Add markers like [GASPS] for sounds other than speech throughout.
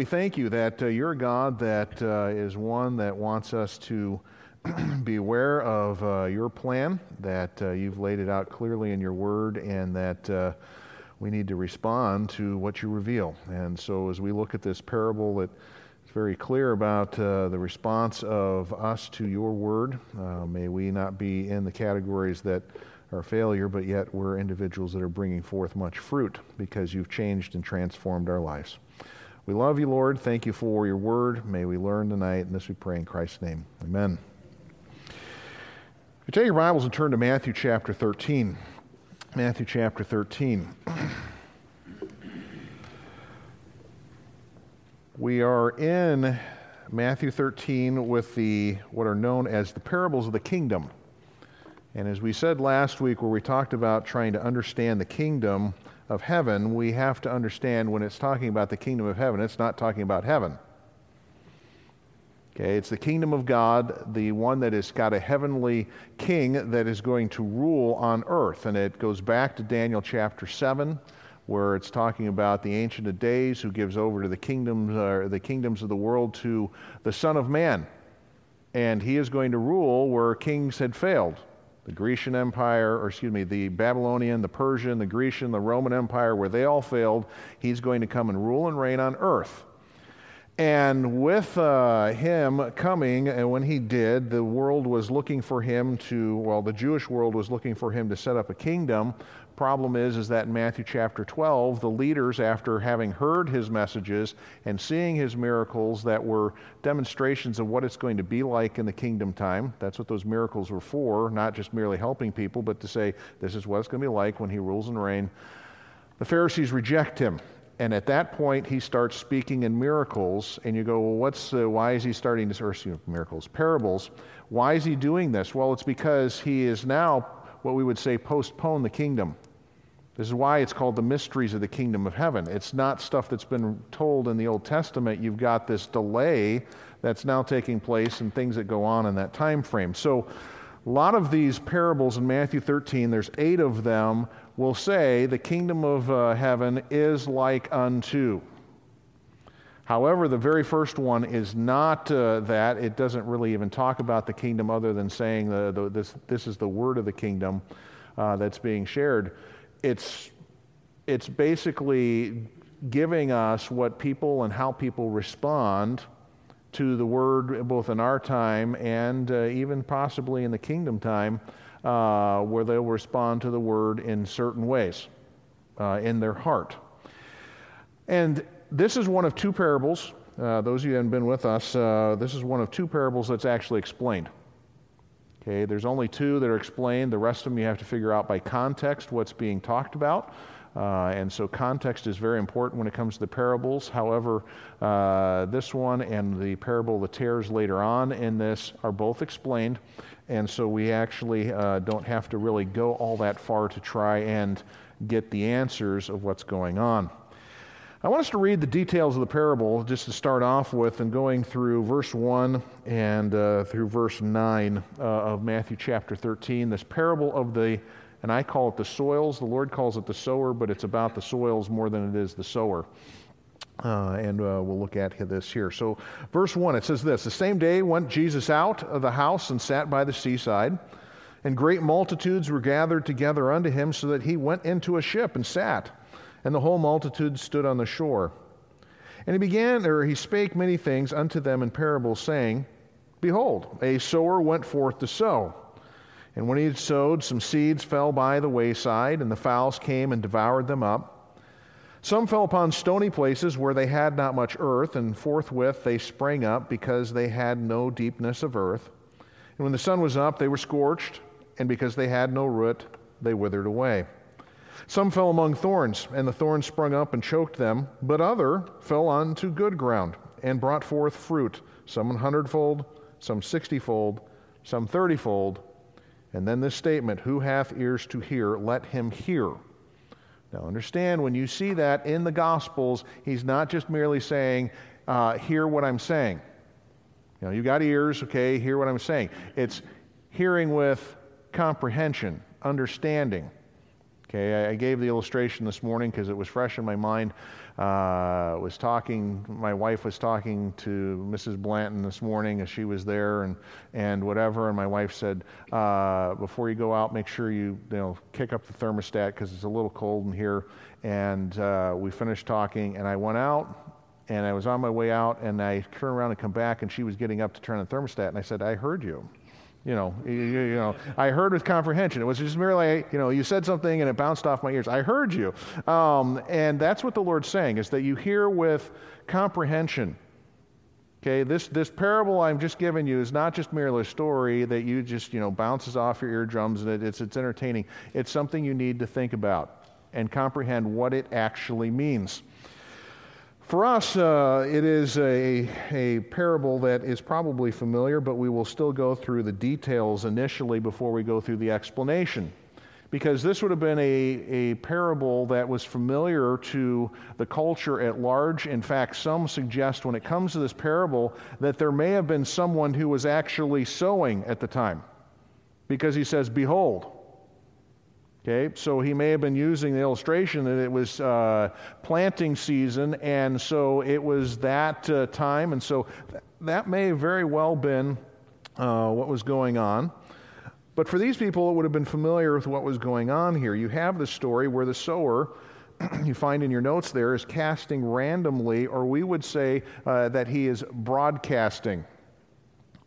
We thank you that uh, you're a God that uh, is one that wants us to [CLEARS THROAT] be aware of uh, your plan, that uh, you've laid it out clearly in your word, and that uh, we need to respond to what you reveal. And so as we look at this parable, it's very clear about uh, the response of us to your word. may we not be in the categories that are failure, but yet we're individuals that are bringing forth much fruit because you've changed and transformed our lives. We love you, Lord. Thank you for your word. May we learn tonight, and this we pray in Christ's name. Amen. If you take your Bibles and turn to Matthew chapter 13. Matthew chapter 13. [CLEARS THROAT] We are in Matthew 13 with the what are known as the parables of the kingdom. And as we said last week, where we talked about trying to understand the kingdom, of heaven, we have to understand when it's talking about the kingdom of heaven, it's not talking about heaven. Okay, it's the kingdom of God, the one that has got a heavenly king that is going to rule on earth. And it goes back to Daniel chapter 7, where it's talking about the Ancient of Days who gives over to the kingdoms, uh, the kingdoms of the world to the Son of Man. And he is going to rule where kings had failed the Grecian Empire, or excuse me, the Babylonian, the Persian, the Grecian, the Roman Empire, where they all failed, he's going to come and rule and reign on earth. And with uh, him coming, and when he did, the world was looking for him to, well, the Jewish world was looking for him to set up a kingdom problem is is that in Matthew chapter 12, the leaders after having heard his messages and seeing his miracles that were demonstrations of what it's going to be like in the kingdom time. That's what those miracles were for, not just merely helping people, but to say this is what it's going to be like when he rules and reigns. The Pharisees reject him. And at that point, he starts speaking in miracles, and you go, well, what's uh, why is he starting to, or excuse me, miracles, parables? Why is he doing this? Well, it's because he is now what we would say postpone the kingdom. This is why it's called the mysteries of the kingdom of heaven. It's not stuff that's been told in the Old Testament. You've got this delay that's now taking place and things that go on in that time frame. So, a lot of these parables in Matthew 13, there's eight of them, will say the kingdom of uh, heaven is like unto. However, the very first one is not uh, that. It doesn't really even talk about the kingdom other than saying the, the, this, this is the word of the kingdom uh, that's being shared it's, it's basically giving us what people and how people respond to the word both in our time and uh, even possibly in the kingdom time uh, where they'll respond to the word in certain ways uh, in their heart and this is one of two parables uh, those of you who haven't been with us uh, this is one of two parables that's actually explained Okay, there's only two that are explained. The rest of them you have to figure out by context what's being talked about. Uh, and so context is very important when it comes to the parables. However, uh, this one and the parable of the tares later on in this are both explained. And so we actually uh, don't have to really go all that far to try and get the answers of what's going on. I want us to read the details of the parable just to start off with and going through verse 1 and uh, through verse 9 uh, of Matthew chapter 13. This parable of the, and I call it the soils. The Lord calls it the sower, but it's about the soils more than it is the sower. Uh, and uh, we'll look at this here. So, verse 1, it says this The same day went Jesus out of the house and sat by the seaside, and great multitudes were gathered together unto him, so that he went into a ship and sat and the whole multitude stood on the shore. And he began, or he spake many things unto them in parables, saying, Behold, a sower went forth to sow. And when he had sowed, some seeds fell by the wayside, and the fowls came and devoured them up. Some fell upon stony places where they had not much earth, and forthwith they sprang up because they had no deepness of earth. And when the sun was up, they were scorched, and because they had no root, they withered away. Some fell among thorns, and the thorns sprung up and choked them, but other fell onto good ground and brought forth fruit, some an hundredfold, some sixtyfold, some thirtyfold. And then this statement Who hath ears to hear, let him hear. Now, understand when you see that in the Gospels, he's not just merely saying, uh, Hear what I'm saying. You know, you got ears, okay, hear what I'm saying. It's hearing with comprehension, understanding. Okay, I gave the illustration this morning because it was fresh in my mind. Uh, was talking, my wife was talking to Mrs. Blanton this morning as she was there and, and whatever. And my wife said, uh, before you go out, make sure you, you know, kick up the thermostat because it's a little cold in here. And uh, we finished talking, and I went out and I was on my way out, and I turned around and come back, and she was getting up to turn the thermostat, and I said, I heard you. You know, you, you, know, I heard with comprehension. It was just merely, you know, you said something and it bounced off my ears. I heard you. Um, and that's what the Lord's saying, is that you hear with comprehension. Okay, this, this parable I'm just giving you is not just merely a story that you just, you know, bounces off your eardrums and it, it's, it's entertaining. It's something you need to think about and comprehend what it actually means. For us, uh, it is a, a parable that is probably familiar, but we will still go through the details initially before we go through the explanation. Because this would have been a, a parable that was familiar to the culture at large. In fact, some suggest when it comes to this parable that there may have been someone who was actually sowing at the time. Because he says, Behold, Okay, so he may have been using the illustration that it was uh, planting season, and so it was that uh, time, and so th- that may have very well been uh, what was going on. But for these people, it would have been familiar with what was going on here. You have the story where the sower, [CLEARS THROAT] you find in your notes there, is casting randomly, or we would say uh, that he is broadcasting.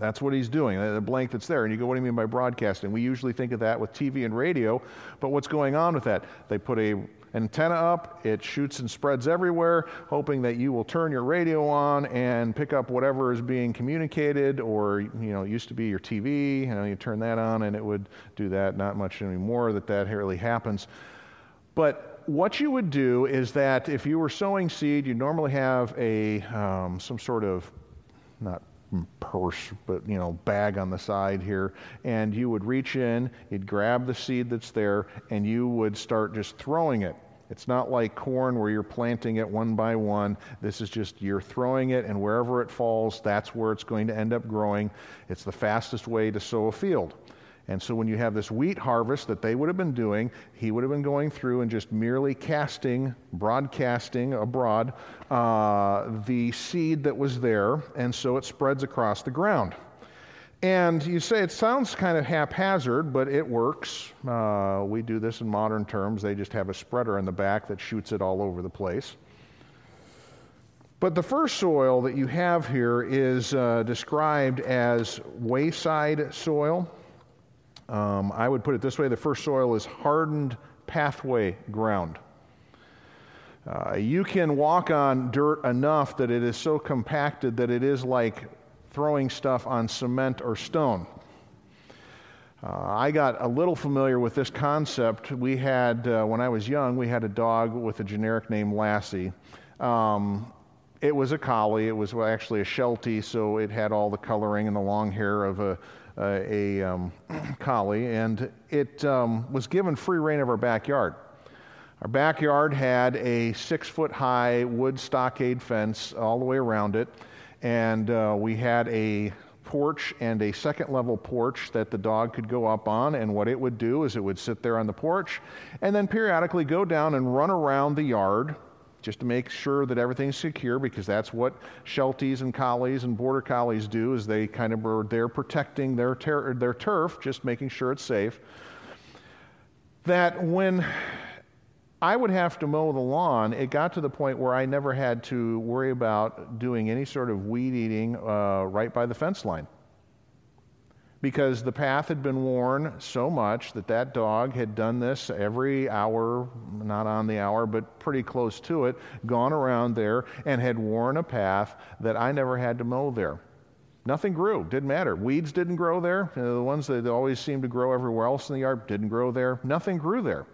That's what he's doing, the blank that's there. And you go, what do you mean by broadcasting? We usually think of that with TV and radio, but what's going on with that? They put a antenna up, it shoots and spreads everywhere, hoping that you will turn your radio on and pick up whatever is being communicated, or, you know, it used to be your TV, you know, you turn that on and it would do that. Not much anymore that that really happens. But what you would do is that if you were sowing seed, you normally have a um, some sort of not purse, but you know, bag on the side here, and you would reach in, you'd grab the seed that's there, and you would start just throwing it. It's not like corn where you're planting it one by one. This is just you're throwing it, and wherever it falls, that's where it's going to end up growing. It's the fastest way to sow a field. And so when you have this wheat harvest that they would have been doing, he would have been going through and just merely casting, broadcasting abroad uh, the seed that was there, and so it spreads across the ground. And you say it sounds kind of haphazard, but it works. Uh, we do this in modern terms. They just have a spreader in the back that shoots it all over the place. But the first soil that you have here is uh, described as wayside soil. Um, I would put it this way the first soil is hardened pathway ground. Uh, you can walk on dirt enough that it is so compacted that it is like throwing stuff on cement or stone. Uh, I got a little familiar with this concept. We had, uh, when I was young, we had a dog with a generic name Lassie. Um, it was a collie. It was actually a Sheltie, so it had all the coloring and the long hair of a, uh, a um, [CLEARS THROAT] collie, and it um, was given free rein of our backyard. Our backyard had a six foot high wood stockade fence all the way around it, and uh, we had a porch and a second level porch that the dog could go up on. And what it would do is it would sit there on the porch and then periodically go down and run around the yard just to make sure that everything's secure because that's what Shelties and Collies and Border Collies do is they kind of are there protecting their, ter- their turf, just making sure it's safe. That when I would have to mow the lawn, it got to the point where I never had to worry about doing any sort of weed eating uh, right by the fence line because the path had been worn so much that that dog had done this every hour, not on the hour, but pretty close to it, gone around there and had worn a path that I never had to mow there. Nothing grew, didn't matter. Weeds didn't grow there. You know, the ones that always seemed to grow everywhere else in the yard didn't grow there. Nothing grew there.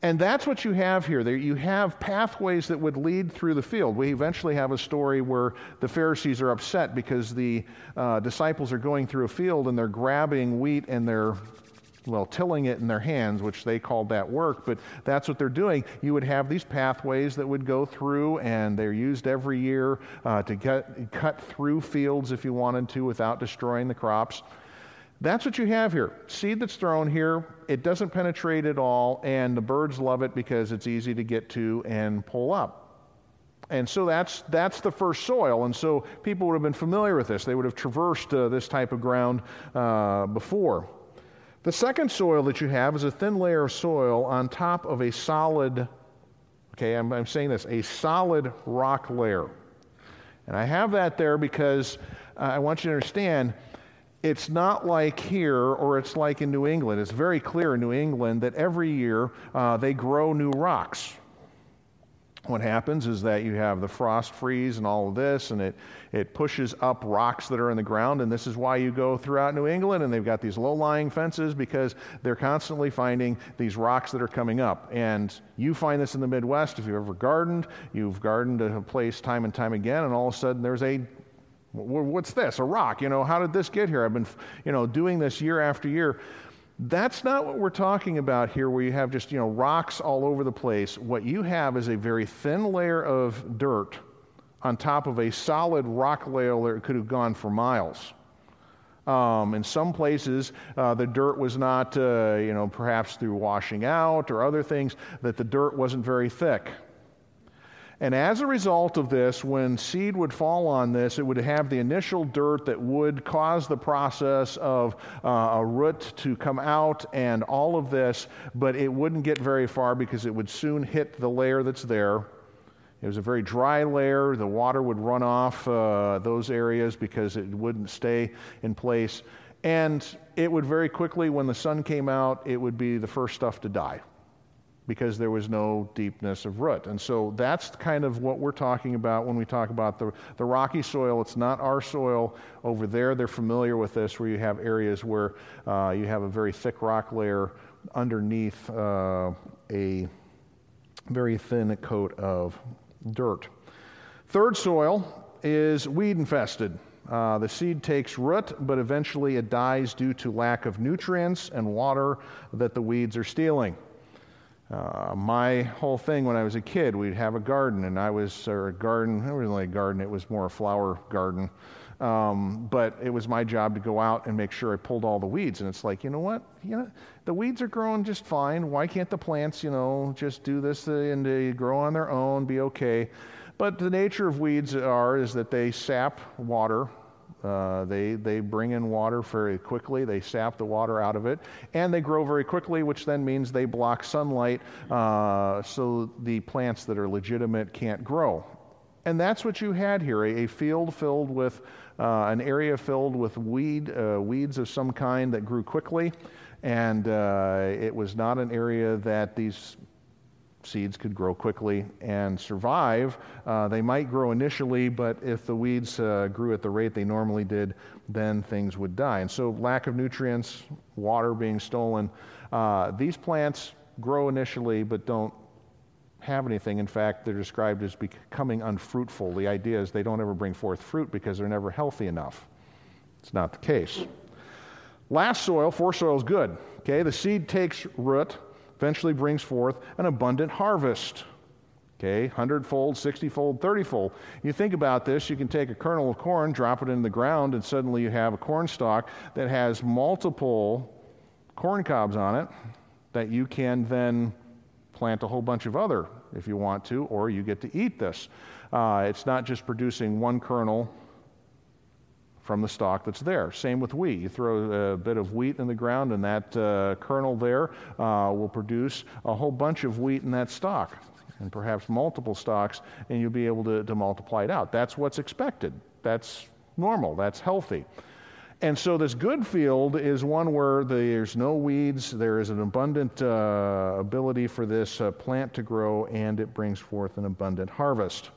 And that's what you have here. There, you have pathways that would lead through the field. We eventually have a story where the Pharisees are upset because the uh, disciples are going through a field and they're grabbing wheat and they're, well, tilling it in their hands, which they called that work, but that's what they're doing. You would have these pathways that would go through, and they're used every year uh, to get, cut through fields if you wanted to without destroying the crops. That's what you have here. Seed that's thrown here, it doesn't penetrate at all, and the birds love it because it's easy to get to and pull up. And so that's, that's the first soil. And so people would have been familiar with this. They would have traversed uh, this type of ground uh, before. The second soil that you have is a thin layer of soil on top of a solid, okay, I'm, I'm saying this, a solid rock layer. And I have that there because uh, I want you to understand it's not like here or it's like in New England. It's very clear in New England that every year uh, they grow new rocks what happens is that you have the frost freeze and all of this, and it, it pushes up rocks that are in the ground. And this is why you go throughout New England, and they've got these low lying fences because they're constantly finding these rocks that are coming up. And you find this in the Midwest if you've ever gardened. You've gardened a place time and time again, and all of a sudden there's a what's this? A rock. You know, how did this get here? I've been, you know, doing this year after year. That's not what we're talking about here, where you have just, you know, rocks all over the place. What you have is a very thin layer of dirt on top of a solid rock layer that could have gone for miles. Um, in some places, uh, the dirt was not, uh, you know, perhaps through washing out or other things, that the dirt wasn't very thick. And as a result of this, when seed would fall on this, it would have the initial dirt that would cause the process of uh, a root to come out and all of this, but it wouldn't get very far because it would soon hit the layer that's there. It was a very dry layer. The water would run off uh, those areas because it wouldn't stay in place. And it would very quickly, when the sun came out, it would be the first stuff to die because there was no deepness of root. And so that's kind of what we're talking about when we talk about the, the rocky soil. It's not our soil over there. They're familiar with this, where you have areas where uh, you have a very thick rock layer underneath uh, a very thin coat of dirt. Third soil is weed infested. Uh, the seed takes root, but eventually it dies due to lack of nutrients and water that the weeds are stealing. Uh, my whole thing when I was a kid, we'd have a garden, and I was, or a garden, it wasn't like a garden, it was more a flower garden. Um, but it was my job to go out and make sure I pulled all the weeds. And it's like, you know what? You know, the weeds are growing just fine. Why can't the plants, you know, just do this and they grow on their own, be okay? But the nature of weeds are is that they sap water uh, they, they bring in water very quickly, they sap the water out of it, and they grow very quickly, which then means they block sunlight uh, so the plants that are legitimate can't grow. And that's what you had here a, a field filled with uh, an area filled with weed, uh, weeds of some kind that grew quickly. And uh, it was not an area that these seeds could grow quickly and survive. Uh, they might grow initially, but if the weeds uh, grew at the rate they normally did, then things would die. And so, lack of nutrients, water being stolen, uh, these plants grow initially but don't have anything. In fact, they're described as becoming unfruitful. The idea is they don't ever bring forth fruit because they're never healthy enough. It's not the case. Last soil, four soil is good. Okay, the seed takes root eventually brings forth an abundant harvest. Okay, hundredfold, sixtyfold, thirtyfold. You think about this, you can take a kernel of corn, drop it in the ground, and suddenly you have a corn stalk that has multiple corn cobs on it that you can then plant a whole bunch of other if you want to, or you get to eat this. Uh, it's not just producing one kernel from the stalk that's there. Same with wheat. You throw a bit of wheat in the ground, and that uh, kernel there uh, will produce a whole bunch of wheat in that stalk, and perhaps multiple stalks, and you'll be able to, to multiply it out. That's what's expected. That's normal. That's healthy. And so, this good field is one where there's no weeds, there is an abundant uh, ability for this uh, plant to grow, and it brings forth an abundant harvest.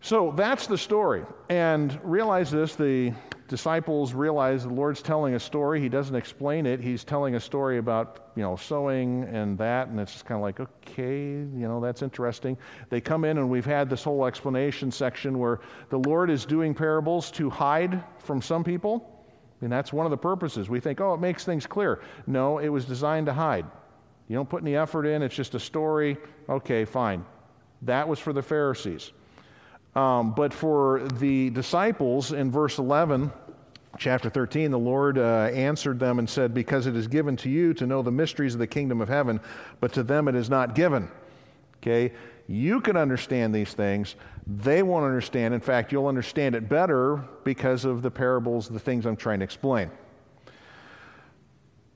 So that's the story. And realize this the disciples realize the Lord's telling a story. He doesn't explain it. He's telling a story about, you know, sowing and that. And it's just kind of like, okay, you know, that's interesting. They come in and we've had this whole explanation section where the Lord is doing parables to hide from some people. And that's one of the purposes. We think, oh, it makes things clear. No, it was designed to hide. You don't put any effort in, it's just a story. Okay, fine. That was for the Pharisees. Um, but for the disciples in verse 11, chapter 13, the Lord uh, answered them and said, Because it is given to you to know the mysteries of the kingdom of heaven, but to them it is not given. Okay? you can understand these things. They won't understand. In fact, you'll understand it better because of the parables, the things I'm trying to explain.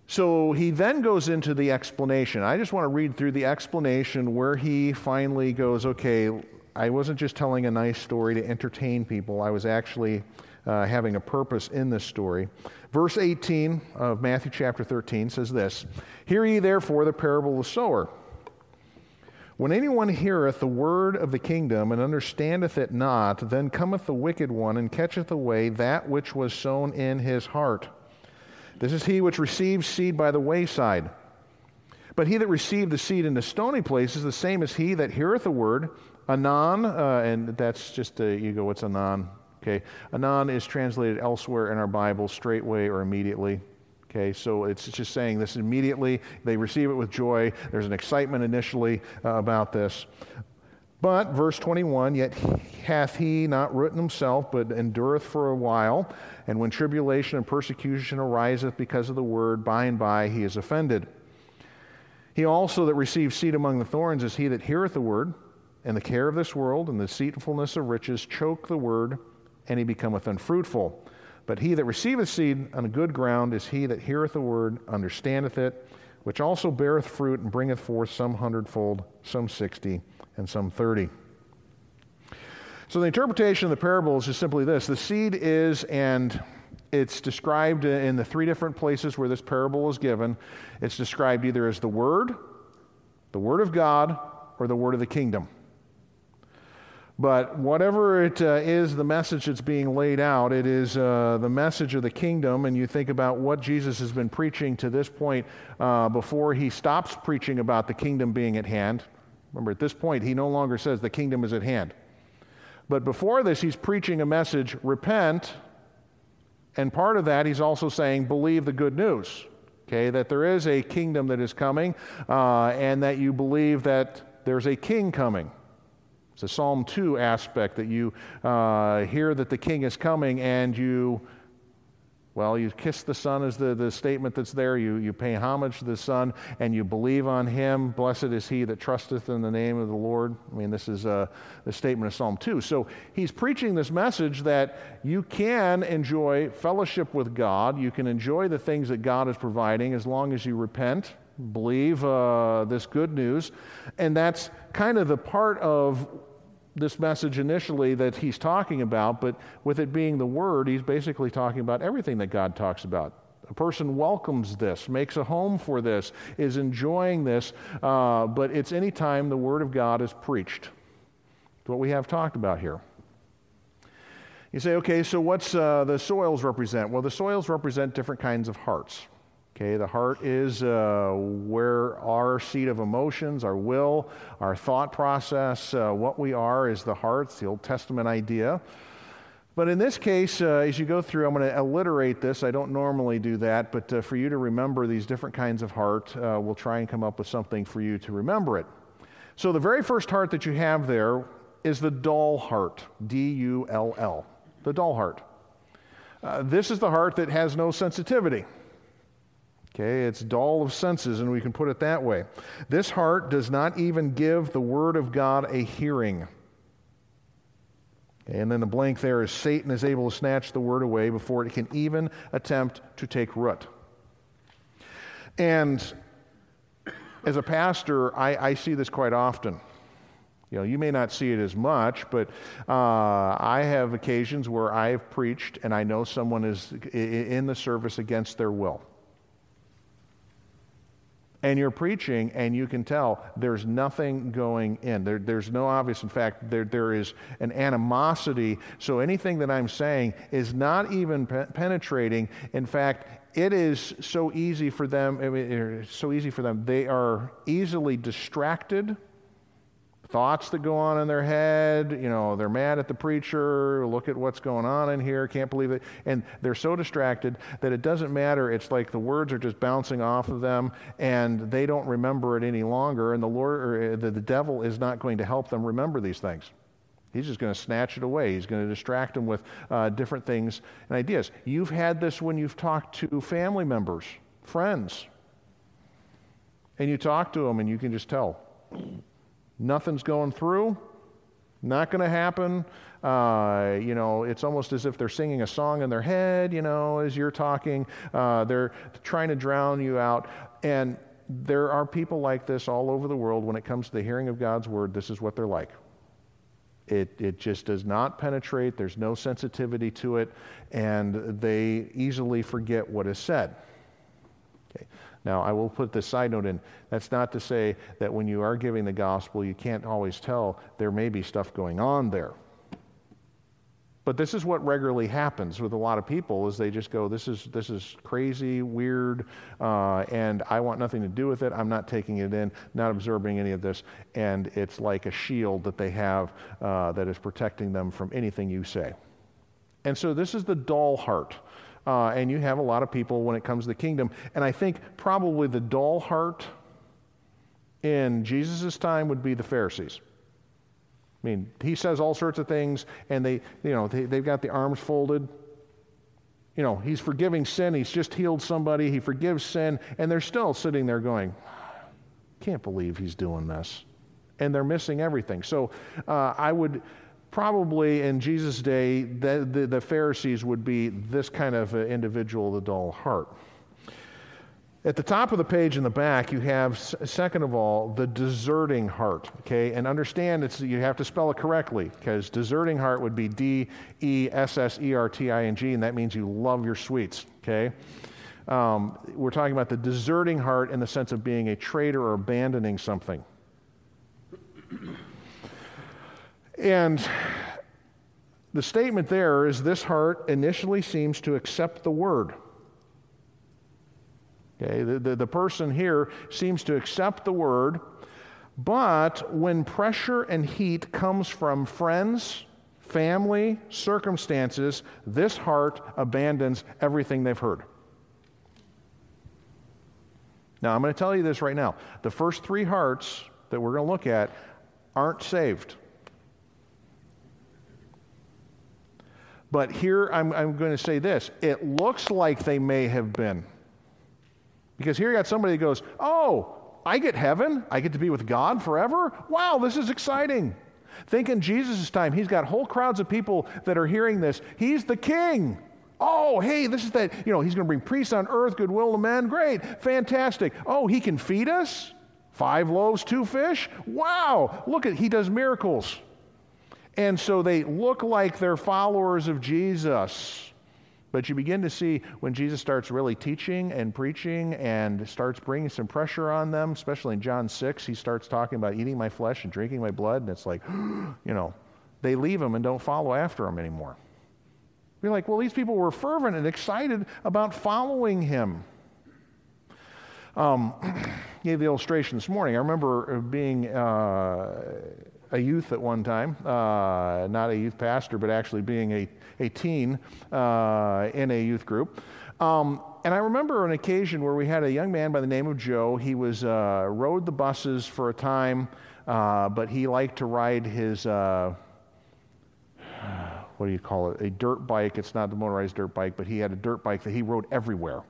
So he then goes into the explanation. I just want to read through the explanation where he finally goes, okay, I wasn't just telling a nice story to entertain people, I was actually uh, having a purpose in this story. Verse 18 of Matthew chapter 13 says this Hear ye therefore the parable of the sower. When anyone heareth the word of the kingdom and understandeth it not, then cometh the wicked one and catcheth away that which was sown in his heart. This is he which receives seed by the wayside. But he that received the seed in the stony place is the same as he that heareth the word, anon, uh, and that's just a, you go, what's anon? Okay, anon is translated elsewhere in our Bible, straightway or immediately. Okay, so it's just saying this immediately. They receive it with joy. There's an excitement initially uh, about this. But, verse 21, yet hath he not written himself, but endureth for a while. And when tribulation and persecution ariseth because of the word, by and by he is offended. He also that receives seed among the thorns is he that heareth the word, and the care of this world and the deceitfulness of riches choke the word, and he becometh unfruitful. But he that receiveth seed on a good ground is he that heareth the word, understandeth it, which also beareth fruit and bringeth forth some hundredfold, some sixty, and some 30. So the interpretation of the parable is simply this the seed is, and it's described in the three different places where this parable is given. It's described either as the Word, the Word of God, or the Word of the kingdom. But whatever it uh, is, the message that's being laid out, it is uh, the message of the kingdom. And you think about what Jesus has been preaching to this point uh, before he stops preaching about the kingdom being at hand. Remember, at this point, he no longer says the kingdom is at hand. But before this, he's preaching a message repent. And part of that, he's also saying believe the good news. Okay, that there is a kingdom that is coming, uh, and that you believe that there's a king coming. It's a Psalm 2 aspect that you uh, hear that the king is coming and you well, you kiss the Son is the, the statement that's there. You, you pay homage to the Son and you believe on Him. Blessed is he that trusteth in the name of the Lord. I mean, this is uh, the statement of Psalm 2. So he's preaching this message that you can enjoy fellowship with God. You can enjoy the things that God is providing as long as you repent, believe uh, this good news. And that's kind of the part of this message initially that he's talking about, but with it being the Word, he's basically talking about everything that God talks about. A person welcomes this, makes a home for this, is enjoying this, uh, but it's any time the Word of God is preached. It's what we have talked about here. You say, okay, so what's uh, the soils represent? Well, the soils represent different kinds of hearts. Okay, the heart is uh, where our seat of emotions, our will, our thought process, uh, what we are is the heart. It's the Old Testament idea. But in this case, uh, as you go through, I'm going to alliterate this. I don't normally do that, but uh, for you to remember these different kinds of heart, uh, we'll try and come up with something for you to remember it. So the very first heart that you have there is the dull heart, D U L L, the dull heart. Uh, this is the heart that has no sensitivity. Okay, it's dull of senses, and we can put it that way. This heart does not even give the Word of God a hearing. Okay, and then the blank there is Satan is able to snatch the Word away before it can even attempt to take root. And as a pastor, I, I see this quite often. You know, you may not see it as much, but uh, I have occasions where I have preached and I know someone is in the service against their will and you're preaching and you can tell there's nothing going in. There, there's no obvious, in fact, there, there is an animosity. So anything that I'm saying is not even pe- penetrating. In fact, it is so easy for them, I mean, er, so easy for them. They are easily distracted thoughts that go on in their head. You know, they're mad at the preacher. Look at what's going on in here. Can't believe it. And they're so distracted that it doesn't matter. It's like the words are just bouncing off of them and they don't remember it any longer. And the Lord, or uh, the, the devil is not going to help them remember these things. He's just going to snatch it away. He's going to distract them with uh, different things and ideas. You've had this when you've talked to family members, friends, and you talk to them and you can just tell Nothing's going through. Not going to happen. Uh, you know, it's almost as if they're singing a song in their head, you know, as you're talking. Uh, they're trying to drown you out. And there are people like this all over the world when it comes to the hearing of God's word. This is what they're like. It, it just does not penetrate, there's no sensitivity to it, and they easily forget what is said. Now, I will put this side note in. That's not to say that when you are giving the gospel, you can't always tell there may be stuff going on there. But this is what regularly happens with a lot of people is they just go, this is, this is crazy, weird, uh, and I want nothing to do with it. I'm not taking it in, not absorbing any of this. And it's like a shield that they have uh, that is protecting them from anything you say. And so this is the dull heart. Uh, and you have a lot of people when it comes to the kingdom. And I think probably the dull heart in Jesus' time would be the Pharisees. I mean, he says all sorts of things, and they, you know, they, they've got the arms folded. You know, he's forgiving sin. He's just healed somebody. He forgives sin, and they're still sitting there going, "Can't believe he's doing this," and they're missing everything. So, uh, I would probably in Jesus' day, the, the, the Pharisees would be this kind of individual, the dull heart. At the top of the page in the back, you have, second of all, the deserting heart. Okay, and understand it's you have to spell it correctly because deserting heart would be D E S S E R T I N G, and that means you love your sweets. Okay, um, we're talking about the deserting heart in the sense of being a traitor or abandoning something. And the statement there is this heart initially seems to accept the word. Okay, the, the, the person here seems to accept the word, but when pressure and heat comes from friends, family, circumstances, this heart abandons everything they've heard. Now, I'm going to tell you this right now. The first three hearts that we're going to look at aren't saved. But here I'm, I'm going to say this it looks like they may have been. Because here you got somebody that goes, Oh, I get heaven. I get to be with God forever. Wow, this is exciting. Think in Jesus' time, he's got whole crowds of people that are hearing this. He's the king. Oh, hey, this is that, you know, he's going to bring peace on earth, goodwill to men. Great, fantastic. Oh, he can feed us? Five loaves, two fish? Wow, look at, he does miracles. And so they look like they're followers of Jesus. But you begin to see when Jesus starts really teaching and preaching and starts bringing some pressure on them, especially in John 6, he starts talking about eating my flesh and drinking my blood. And it's like, [GASPS] you know, they leave him and don't follow after him anymore. You're like, well, these people were fervent and excited about following him. Um, [CLEARS THROAT] gave the illustration this morning. I remember being uh, a youth at one time, uh, not a youth pastor, but actually being a, a teen uh, in a youth group. Um, and I remember an occasion where we had a young man by the name of Joe. He was uh, rode the buses for a time, uh, but he liked to ride his uh, [SIGHS] what do you call it? A dirt bike. It's not the motorized dirt bike, but he had a dirt bike that he rode everywhere.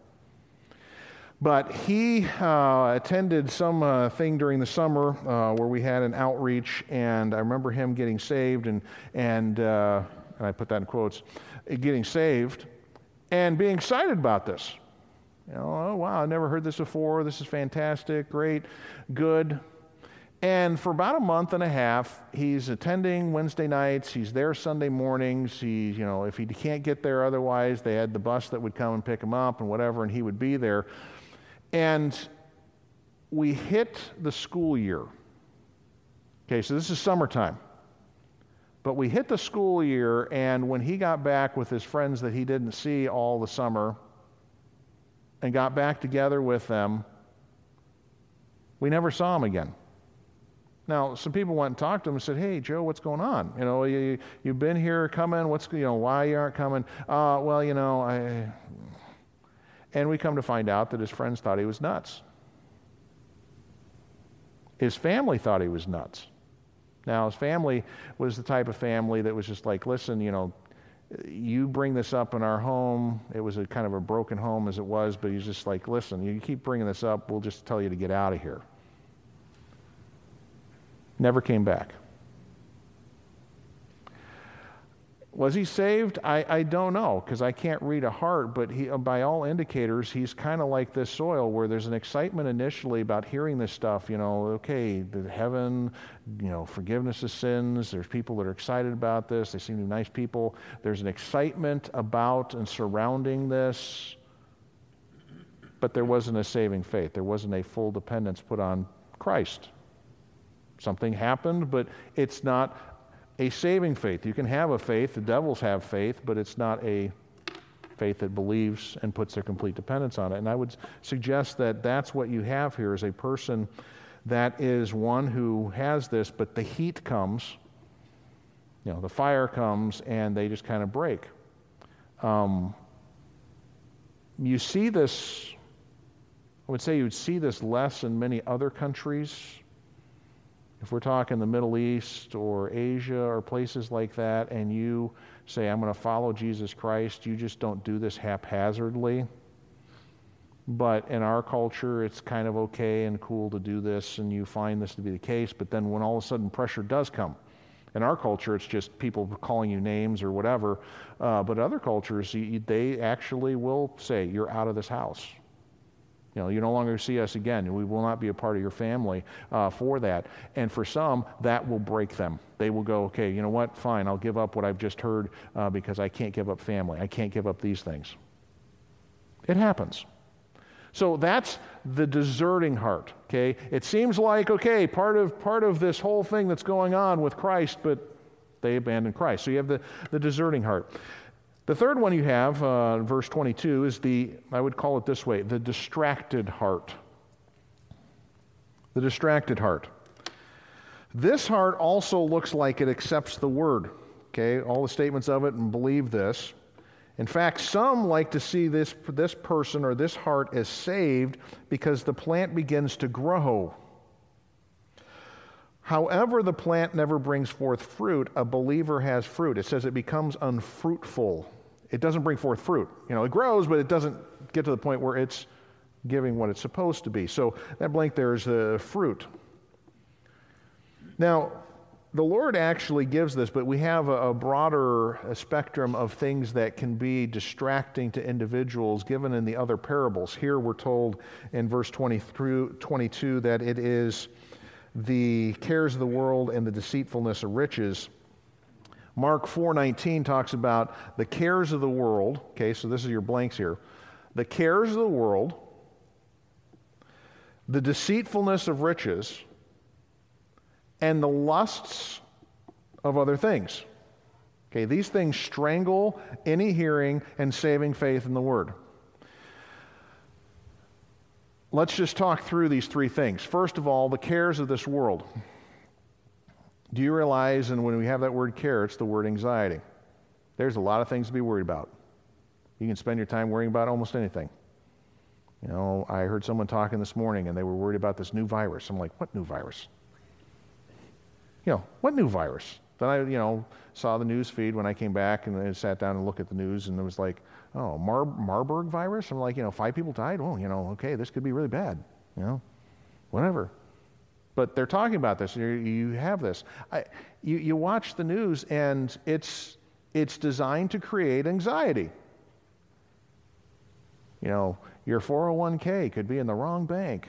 But he uh, attended some uh, thing during the summer uh, where we had an outreach, and I remember him getting saved, and, and, uh, and I put that in quotes, getting saved and being excited about this. You know, oh, wow, I never heard this before. This is fantastic, great, good. And for about a month and a half, he's attending Wednesday nights. He's there Sunday mornings. He's, you know, if he can't get there otherwise, they had the bus that would come and pick him up and whatever, and he would be there. And we hit the school year. Okay, so this is summertime. But we hit the school year, and when he got back with his friends that he didn't see all the summer and got back together with them, we never saw him again. Now, some people went and talked to him and said, "Hey, Joe, what's going on? You know, you, you've been here, coming. What's you know why you aren't coming? Uh, well, you know, I and we come to find out that his friends thought he was nuts. His family thought he was nuts. Now, his family was the type of family that was just like, listen, you know, you bring this up in our home. It was a kind of a broken home as it was, but he's just like, listen, you keep bringing this up, we'll just tell you to get out of here. Never came back. Was he saved? I, I don't know because I can't read a heart, but he, uh, by all indicators, he's kind of like this soil where there's an excitement initially about hearing this stuff. You know, okay, the heaven, you know, forgiveness of sins. There's people that are excited about this. They seem to be nice people. There's an excitement about and surrounding this, but there wasn't a saving faith. There wasn't a full dependence put on Christ. Something happened, but it's not a saving faith. You can have a faith, the devils have faith, but it's not a faith that believes and puts their complete dependence on it. And I would suggest that that's what you have here is a person that is one who has this, but the heat comes, you know, the fire comes, and they just kind of break. Um, you see this, I would say you would see this less in many other countries if we're talking the Middle East or Asia or places like that, and you say, I'm going to follow Jesus Christ, you just don't do this haphazardly. But in our culture, it's kind of okay and cool to do this, and you find this to be the case. But then when all of a sudden pressure does come, in our culture, it's just people calling you names or whatever. Uh, but other cultures, they actually will say, You're out of this house. You know, you no longer see us again. We will not be a part of your family uh, for that. And for some, that will break them. They will go, okay, you know what? Fine, I'll give up what I've just heard uh, because I can't give up family. I can't give up these things. It happens. So that's the deserting heart. Okay, it seems like okay, part of part of this whole thing that's going on with Christ, but they abandon Christ. So you have the, the deserting heart. The third one you have, uh, verse 22, is the, I would call it this way, the distracted heart. The distracted heart. This heart also looks like it accepts the word, okay, all the statements of it, and believe this. In fact, some like to see this, this person or this heart as saved because the plant begins to grow. However, the plant never brings forth fruit, a believer has fruit. It says it becomes unfruitful. It doesn't bring forth fruit. You know, it grows, but it doesn't get to the point where it's giving what it's supposed to be. So that blank there is the fruit. Now, the Lord actually gives this, but we have a, a broader a spectrum of things that can be distracting to individuals given in the other parables. Here we're told in verse 20 through 22 that it is the cares of the world and the deceitfulness of riches. Mark 4:19 talks about the cares of the world. Okay, so this is your blanks here. The cares of the world, the deceitfulness of riches, and the lusts of other things. Okay, these things strangle any hearing and saving faith in the word. Let's just talk through these three things. First of all, the cares of this world. Do you realize, and when we have that word care, it's the word anxiety? There's a lot of things to be worried about. You can spend your time worrying about almost anything. You know, I heard someone talking this morning and they were worried about this new virus. I'm like, what new virus? You know, what new virus? Then I, you know, saw the news feed when I came back and I sat down and looked at the news and it was like, oh, Mar- Marburg virus? I'm like, you know, five people died. Oh, you know, okay, this could be really bad. You know, whatever. But they're talking about this. You have this. I, you, you watch the news, and it's, it's designed to create anxiety. You know, your 401k could be in the wrong bank.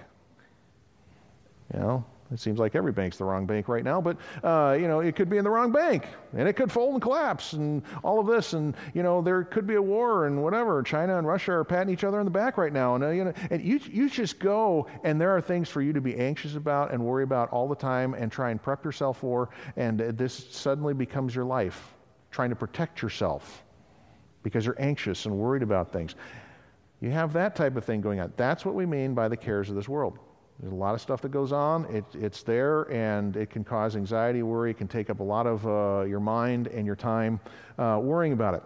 You know, it seems like every bank's the wrong bank right now, but uh, you know it could be in the wrong bank, and it could fold and collapse, and all of this, and you know there could be a war and whatever. China and Russia are patting each other on the back right now, and uh, you know, and you you just go, and there are things for you to be anxious about and worry about all the time, and try and prep yourself for, and this suddenly becomes your life, trying to protect yourself because you're anxious and worried about things. You have that type of thing going on. That's what we mean by the cares of this world. There's a lot of stuff that goes on. It, it's there, and it can cause anxiety, worry. It can take up a lot of uh, your mind and your time uh, worrying about it.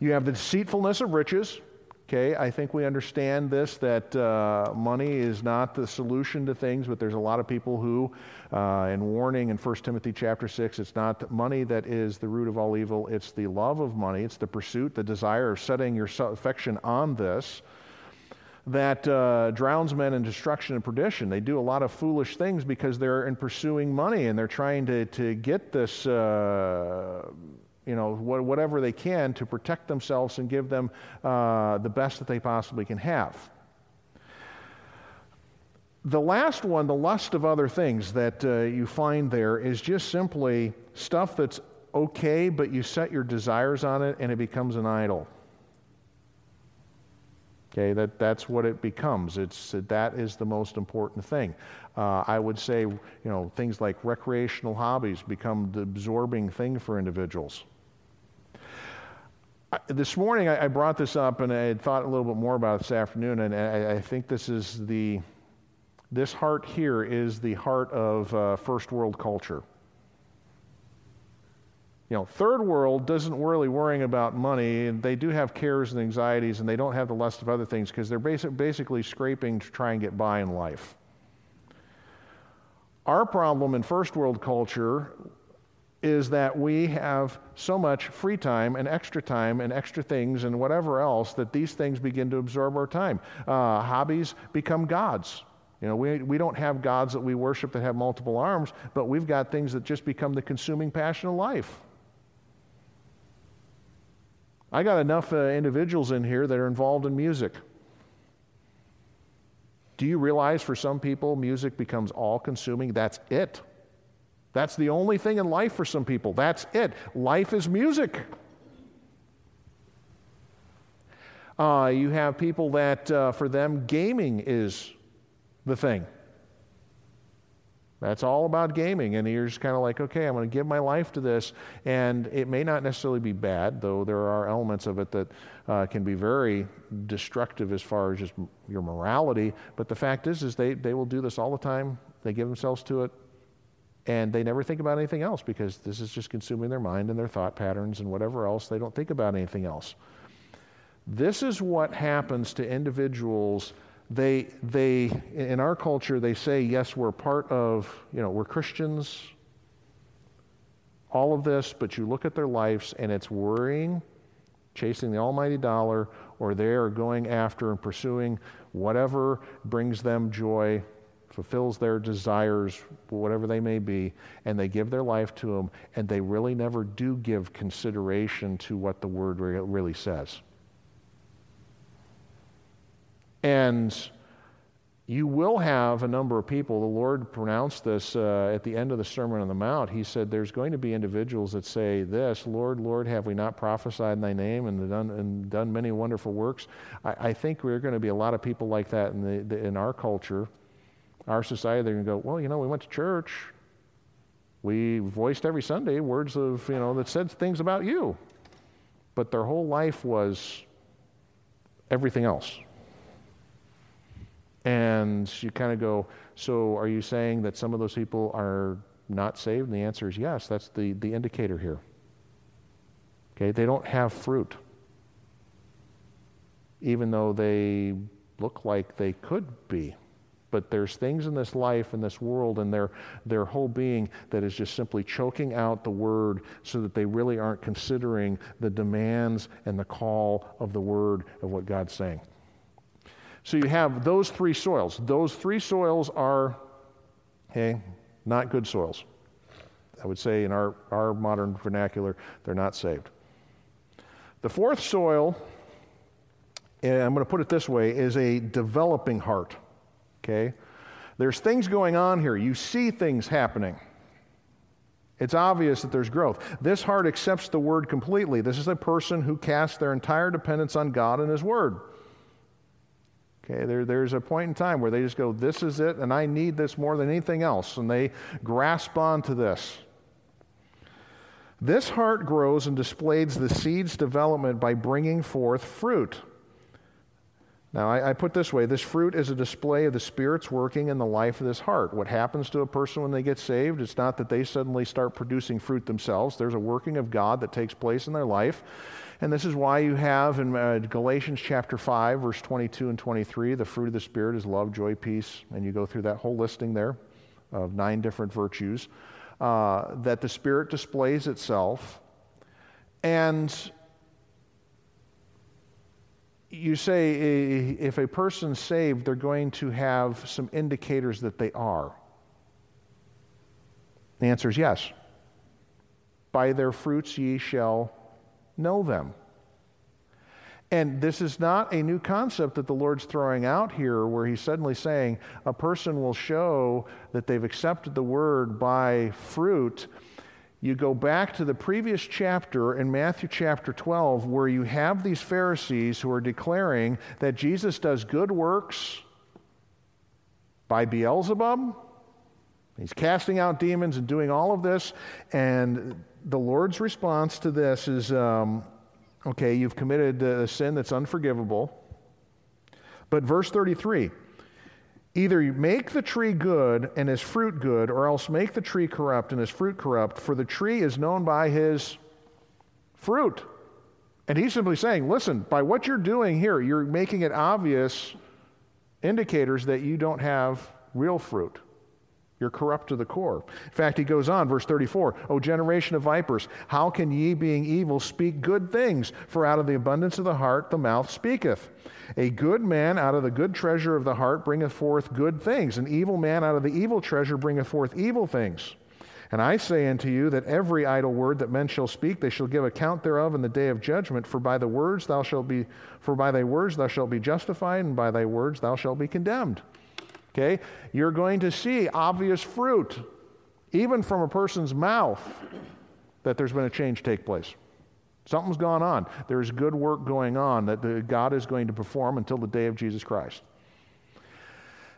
You have the deceitfulness of riches. Okay, I think we understand this that uh, money is not the solution to things, but there's a lot of people who, uh, in warning in 1 Timothy chapter 6, it's not money that is the root of all evil, it's the love of money, it's the pursuit, the desire of setting your affection on this that uh, drowns men in destruction and perdition. They do a lot of foolish things because they're in pursuing money and they're trying to, to get this, uh, you know, whatever they can to protect themselves and give them uh, the best that they possibly can have. The last one, the lust of other things that uh, you find there, is just simply stuff that's okay, but you set your desires on it and it becomes an idol. Okay, that, that's what it becomes. It's, that is the most important thing. Uh, I would say, you know, things like recreational hobbies become the absorbing thing for individuals. I, this morning I, I, brought this up and I had thought a little bit more about it this afternoon, and I, I think this is the, this heart here is the heart of uh, first world culture. You know, third world doesn't really worrying about money, and they do have cares and anxieties, and they don't have the lust of other things because they're basic, basically scraping to try and get by in life. Our problem in first world culture is that we have so much free time and extra time and extra things and whatever else that these things begin to absorb our time. Uh, hobbies become gods. You know, we, we don't have gods that we worship that have multiple arms, but we've got things that just become the consuming passion of life. I got enough uh, individuals in here that are involved in music. Do you realize for some people, music becomes all consuming? That's it. That's the only thing in life for some people. That's it. Life is music. Uh, you have people that, uh, for them, gaming is the thing. That's all about gaming. And you're just kind of like, okay, I'm going to give my life to this. And it may not necessarily be bad, though there are elements of it that uh, can be very destructive as far as just your morality. But the fact is, is they, they will do this all the time. They give themselves to it. And they never think about anything else because this is just consuming their mind and their thought patterns and whatever else. They don't think about anything else. This is what happens to individuals they, they, in our culture, they say, yes, we're part of, you know, we're Christians, all of this, but you look at their lives and it's worrying, chasing the almighty dollar, or they are going after and pursuing whatever brings them joy, fulfills their desires, whatever they may be, and they give their life to them, and they really never do give consideration to what the word really says. And you will have a number of people. The Lord pronounced this uh, at the end of the Sermon on the Mount. He said, There's going to be individuals that say this Lord, Lord, have we not prophesied in thy name and done, and done many wonderful works? I, I think we're going to be a lot of people like that in, the, the, in our culture, our society. They're going to go, Well, you know, we went to church. We voiced every Sunday words of, you know, that said things about you. But their whole life was everything else. And you kind of go, so are you saying that some of those people are not saved? And the answer is yes. That's the, the indicator here. Okay, they don't have fruit, even though they look like they could be. But there's things in this life, in this world, and their, their whole being that is just simply choking out the word so that they really aren't considering the demands and the call of the word of what God's saying. So you have those three soils. Those three soils are, hey, not good soils. I would say in our, our modern vernacular, they're not saved. The fourth soil, and I'm going to put it this way, is a developing heart. Okay? There's things going on here. You see things happening. It's obvious that there's growth. This heart accepts the word completely. This is a person who casts their entire dependence on God and His word. Okay, there, there's a point in time where they just go, This is it, and I need this more than anything else. And they grasp onto this. This heart grows and displays the seed's development by bringing forth fruit. Now, I, I, put this way this fruit is a display of the Spirit's working in the life of this heart. What happens to a person when they get saved? It's not that they suddenly start producing fruit themselves, there's a working of God that takes place in their life. And this is why you have in uh, Galatians chapter 5, verse 22 and 23, the fruit of the Spirit is love, joy, peace. And you go through that whole listing there of nine different virtues. Uh, that the Spirit displays itself. And you say if a person's saved, they're going to have some indicators that they are. The answer is yes. By their fruits ye shall know them. And this is not a new concept that the Lord's throwing out here, where He's suddenly saying a person will show that they've accepted the word by fruit. You go back to the previous chapter in Matthew chapter 12, where you have these Pharisees who are declaring that Jesus does good works by Beelzebub. He's casting out demons and doing all of this. And the Lord's response to this is um, Okay, you've committed a sin that's unforgivable. But verse 33 either make the tree good and his fruit good, or else make the tree corrupt and his fruit corrupt, for the tree is known by his fruit. And he's simply saying, listen, by what you're doing here, you're making it obvious indicators that you don't have real fruit. You're corrupt to the core. In fact, he goes on, verse 34 O generation of vipers, how can ye, being evil, speak good things? For out of the abundance of the heart the mouth speaketh. A good man out of the good treasure of the heart bringeth forth good things. An evil man out of the evil treasure bringeth forth evil things. And I say unto you that every idle word that men shall speak, they shall give account thereof in the day of judgment. For by the words thou shalt be, for by thy words thou shalt be justified, and by thy words thou shalt be condemned. Okay? You're going to see obvious fruit, even from a person's mouth, that there's been a change take place. Something's gone on. There's good work going on that the, God is going to perform until the day of Jesus Christ.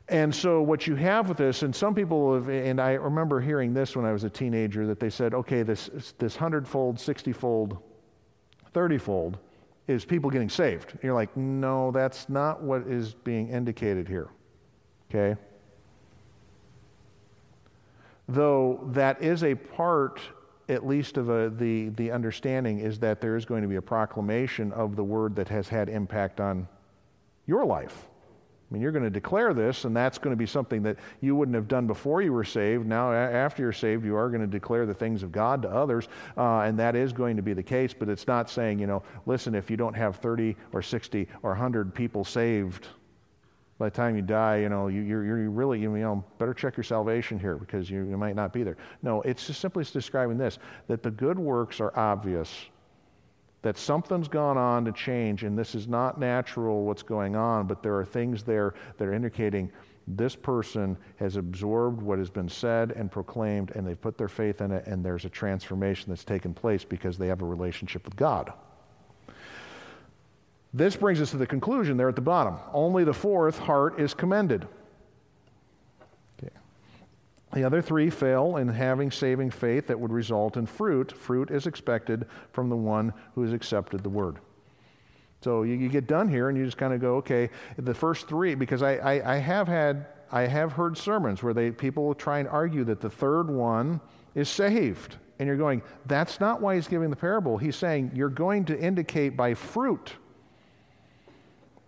And so, what you have with this, and some people have, and I remember hearing this when I was a teenager, that they said, okay, this, this hundredfold, sixtyfold, thirtyfold is people getting saved. And you're like, no, that's not what is being indicated here. Okay? Though that is a part, at least of a, the, the understanding, is that there is going to be a proclamation of the word that has had impact on your life. I mean, you're going to declare this, and that's going to be something that you wouldn't have done before you were saved. Now, after you're saved, you are going to declare the things of God to others, uh, and that is going to be the case. But it's not saying, you know, listen, if you don't have 30 or 60 or 100 people saved, by the time you die, you know, you, you're, you're really, you know, better check your salvation here because you, you might not be there. No, it's just simply describing this that the good works are obvious, that something's gone on to change, and this is not natural what's going on, but there are things there that are indicating this person has absorbed what has been said and proclaimed, and they've put their faith in it, and there's a transformation that's taken place because they have a relationship with God. This brings us to the conclusion there at the bottom. Only the fourth heart is commended. Okay. The other three fail in having saving faith that would result in fruit. Fruit is expected from the one who has accepted the word. So you, you get done here and you just kind of go, okay, the first three, because I, I, I have had, I have heard sermons where they, people try and argue that the third one is saved. And you're going, that's not why he's giving the parable. He's saying you're going to indicate by fruit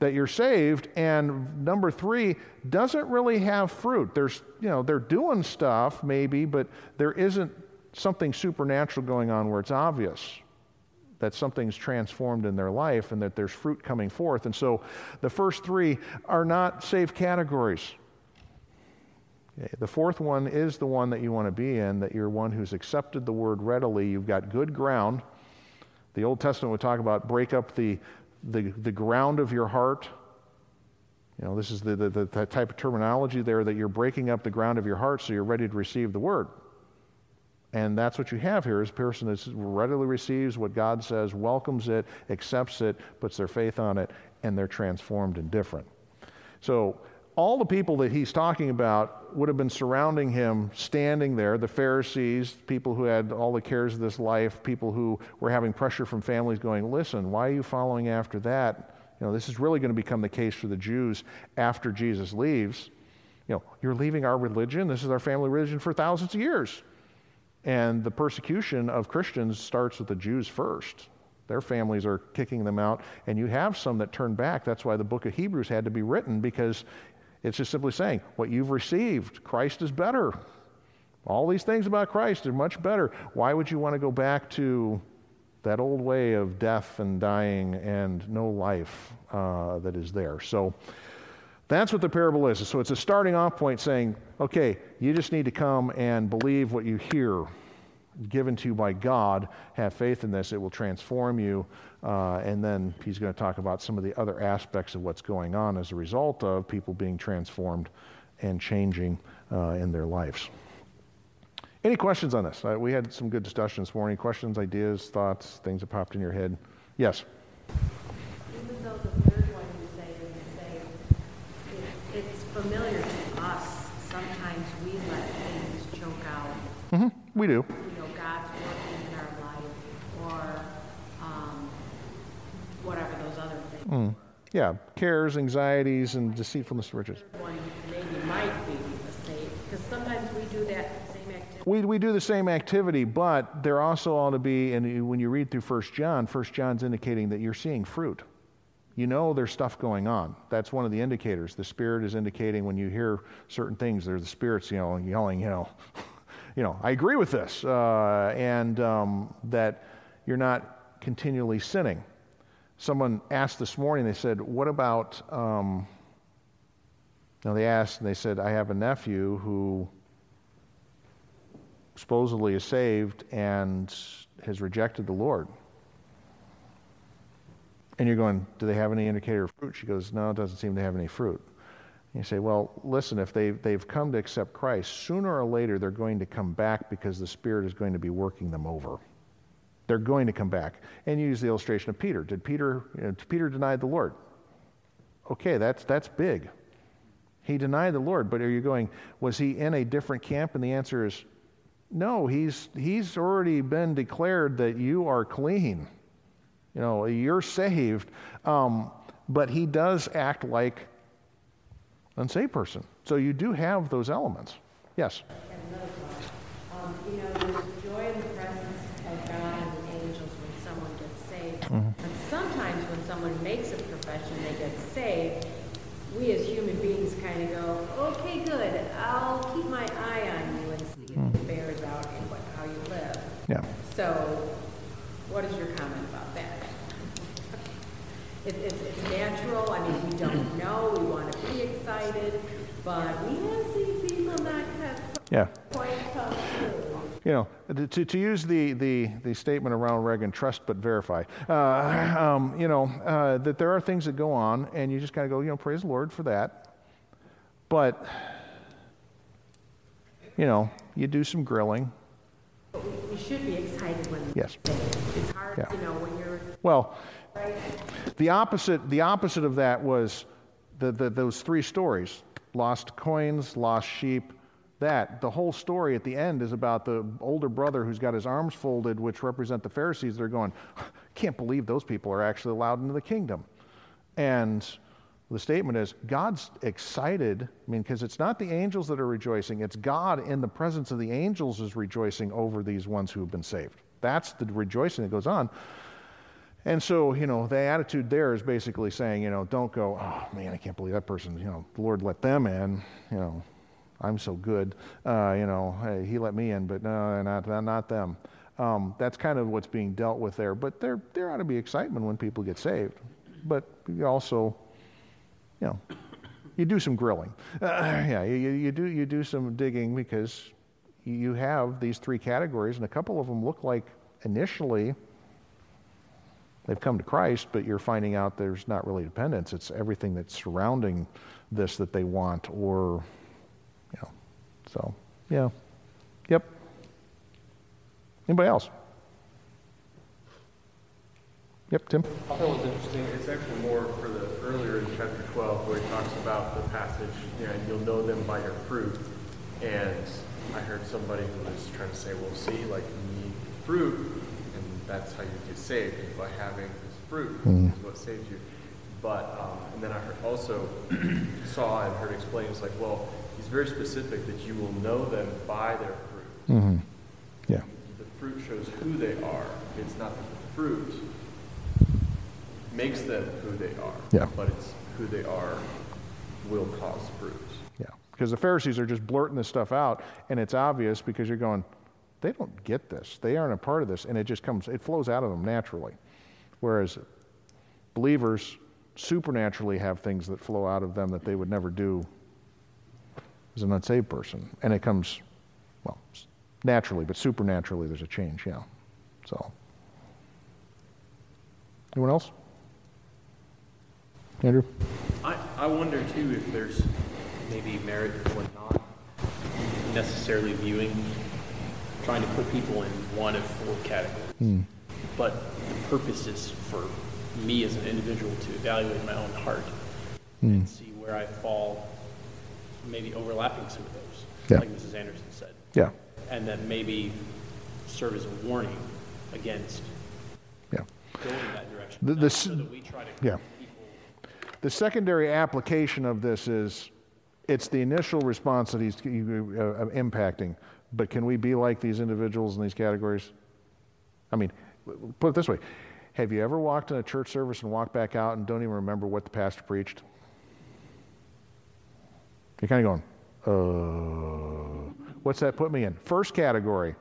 that you're saved and number three doesn't really have fruit. There's you know they're doing stuff maybe but there isn't something supernatural going on where it's obvious that something's transformed in their life and that there's fruit coming forth. And so the first three are not safe categories. The fourth one is the one that you want to be in that you're one who's accepted the word readily. You've got good ground. The Old Testament would talk about break up the, the, the ground of your heart. You know, this is the, the, the type of terminology there that you're breaking up the ground of your heart so you're ready to receive the word. And that's what you have here is a person that readily receives what God says, welcomes it, accepts it, puts their faith on it, and they're transformed and different. So all the people that he's talking about would have been surrounding him, standing there the Pharisees, people who had all the cares of this life, people who were having pressure from families going, Listen, why are you following after that? You know, this is really going to become the case for the Jews after Jesus leaves. You know, you're leaving our religion. This is our family religion for thousands of years. And the persecution of Christians starts with the Jews first. Their families are kicking them out, and you have some that turn back. That's why the book of Hebrews had to be written because it's just simply saying, what you've received, Christ is better. All these things about Christ are much better. Why would you want to go back to that old way of death and dying and no life uh, that is there. So that's what the parable is. So it's a starting off point saying, okay, you just need to come and believe what you hear given to you by God. Have faith in this, it will transform you. Uh, and then he's going to talk about some of the other aspects of what's going on as a result of people being transformed and changing uh, in their lives. Any questions on this? Uh, we had some good discussion this morning. Questions, ideas, thoughts, things that popped in your head? Yes? Even though the third one you say is the same, it, it's familiar to us. Sometimes we let things choke out. Mm-hmm, we do. You know, God's working in our life, or um, whatever those other things. Mm. Yeah, cares, anxieties, and deceitfulness of riches. One maybe might be the same, because sometimes we do that same activity. We, we do the same activity, but there also ought to be, and when you read through 1 John, 1 John's indicating that you're seeing fruit. You know there's stuff going on. That's one of the indicators. The Spirit is indicating when you hear certain things, there's the Spirit's you know, yelling, you know, [LAUGHS] you know, I agree with this, uh, and um, that you're not continually sinning. Someone asked this morning, they said, What about, um, know, they asked, and they said, I have a nephew who supposedly is saved and has rejected the Lord. And you're going, Do they have any indicator of fruit? She goes, No, it doesn't seem to have any fruit. And you say, Well, listen, if they've, they've come to accept Christ, sooner or later they're going to come back because the Spirit is going to be working them over. They're going to come back. And you use the illustration of Peter. Did Peter, you know, Peter denied the Lord? Okay, that's, that's big. He denied the Lord, but are you going, was he in a different camp? And the answer is no, he's, he's already been declared that you are clean. You know, you're saved. Um, but he does act like an unsaved person. So you do have those elements. Yes? Um, you know, there's joy in the presence of God and the angels when someone gets saved. Mm-hmm. But sometimes when someone makes a profession, they get saved, we as human beings kind of go, okay, good, I'll keep my eye on you and see if it bears out in what, how you live. Yeah. So, what is your comment about that? It, it's, it's natural, I mean, we don't know, we want to be excited, but we have seen people not have Yeah. quite come through. you know, to, to use the, the, the statement around Reagan, trust but verify, uh, um, you know, uh, that there are things that go on, and you just kind of go, you know, praise the Lord for that. But, you know, you do some grilling. We, should be excited when Yes. it's hard, Yeah. you know, when you're Well, right. the opposite, the opposite of that was the, the, those three stories lost coins, lost sheep. That, the whole story at the end is about the older brother who's got his arms folded, which represent the Pharisees. They're going, can't believe those people are actually allowed into the kingdom. And the statement is God's excited, I mean, because it's not the angels that are rejoicing, it's God in the presence of the angels is rejoicing over these ones who have been saved. That's the rejoicing that goes on. And so, you know, the attitude there is basically saying, you know, don't go, oh man, I can't believe that person, you know, the Lord let them in, you know, I'm so good, uh, you know, hey, he let me in, but no, not, not them. Um, that's kind of what's being dealt with there. But there, there ought to be excitement when people get saved. But you also, you know, you do some grilling. Uh, yeah, you, you, do, you do some digging because you have these three categories, and a couple of them look like initially they've come to Christ, but you're finding out there's not really dependence. It's everything that's surrounding this that they want, or, so, yeah. Yep. Anybody else? Yep, Tim? I thought it was interesting, it's actually more for the earlier in chapter 12 where he talks about the passage, you know, you'll know them by your fruit. And I heard somebody who was trying to say, well, see, like you need fruit, and that's how you get saved, is by having this fruit is what saves you. But, um, and then I heard also [CLEARS THROAT] saw and heard explained, it's like, well, he's very specific that you will know them by their fruit. Mm-hmm. Yeah. The fruit shows who they are. It's not the fruit makes them who they are. Yeah. But it's who they are will cause fruit. Yeah, because the Pharisees are just blurting this stuff out, and it's obvious because you're going, they don't get this. They aren't a part of this, and it just comes, it flows out of them naturally. Whereas believers supernaturally have things that flow out of them that they would never do as an unsaved person. And it comes, well, naturally, but supernaturally there's a change, yeah. So, anyone else? Andrew? I, I wonder too if there's maybe merit for not necessarily viewing, trying to put people in one of four categories. Hmm. But the purpose is for me as an individual to evaluate my own heart Hmm. and see where I fall, maybe overlapping some of those, Yeah. like Mrs. Anderson said. Yeah, And then maybe serve as a warning against yeah. going in that direction. The- the so that we try to yeah. The secondary application of this is it's the initial response that he's uh, uh, impacting, but can we be like these individuals in these categories? I mean, put it this way Have you ever walked in a church service and walked back out and don't even remember what the pastor preached? You're kind of going, uh, what's that put me in? First category.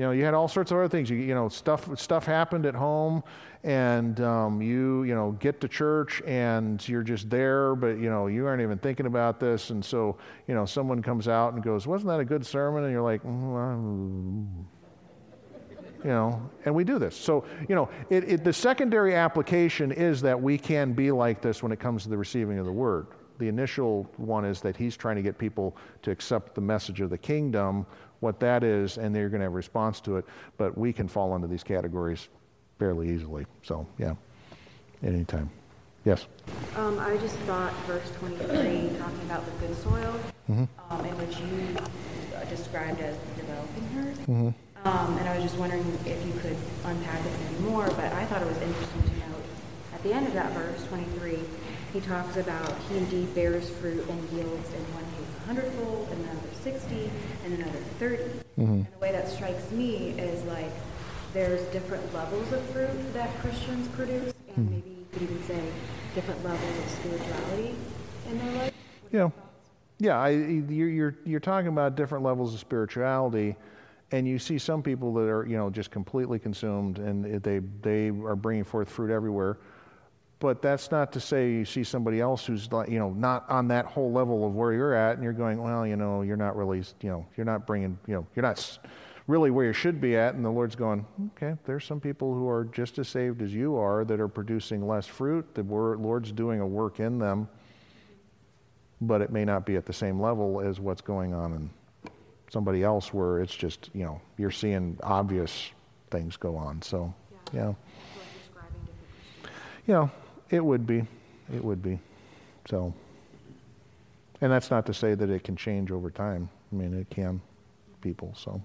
You know, you had all sorts of other things. You, you know, stuff stuff happened at home, and um, you you know get to church and you're just there, but you know you aren't even thinking about this, and so you know someone comes out and goes, "Wasn't that a good sermon?" And you're like, mm, you know, and we do this. So you know, it, it, the secondary application is that we can be like this when it comes to the receiving of the word. The initial one is that he's trying to get people to accept the message of the kingdom, what that is, and they're going to have a response to it. But we can fall into these categories fairly easily. So, yeah, anytime. Yes? Um, I just thought verse 23, talking about the good soil, um, in which you described as developing her. Um, and I was just wondering if you could unpack this maybe more, but I thought it was interesting to note at the end of that verse 23, he talks about he indeed bears fruit and yields in one case a hundredfold, in another 60, and another 30. Mm-hmm. And the way that strikes me is like there's different levels of fruit that Christians produce, and mm-hmm. maybe you could even say different levels of spirituality in their life. What Yeah. Yeah, I, you're, you're, you're talking about different levels of spirituality, and you see some people that are, you know, just completely consumed, and they, they are bringing forth fruit everywhere. But that's not to say you see somebody else who's, like, you know, not on that whole level of where you're at, and you're going, well, you know, you're not really, you know, you're not bringing, you know, you're not really where you should be at, and the Lord's going, okay, there's some people who are just as saved as you are that are producing less fruit. The Lord's doing a work in them but it may not be at the same level as what's going on in somebody else where it's just, you know, you're seeing obvious things go on. So, yeah. Like describing different Christians. Yeah, it would be. It would be. So, and that's not to say that it can change over time. I mean, it can, people, so.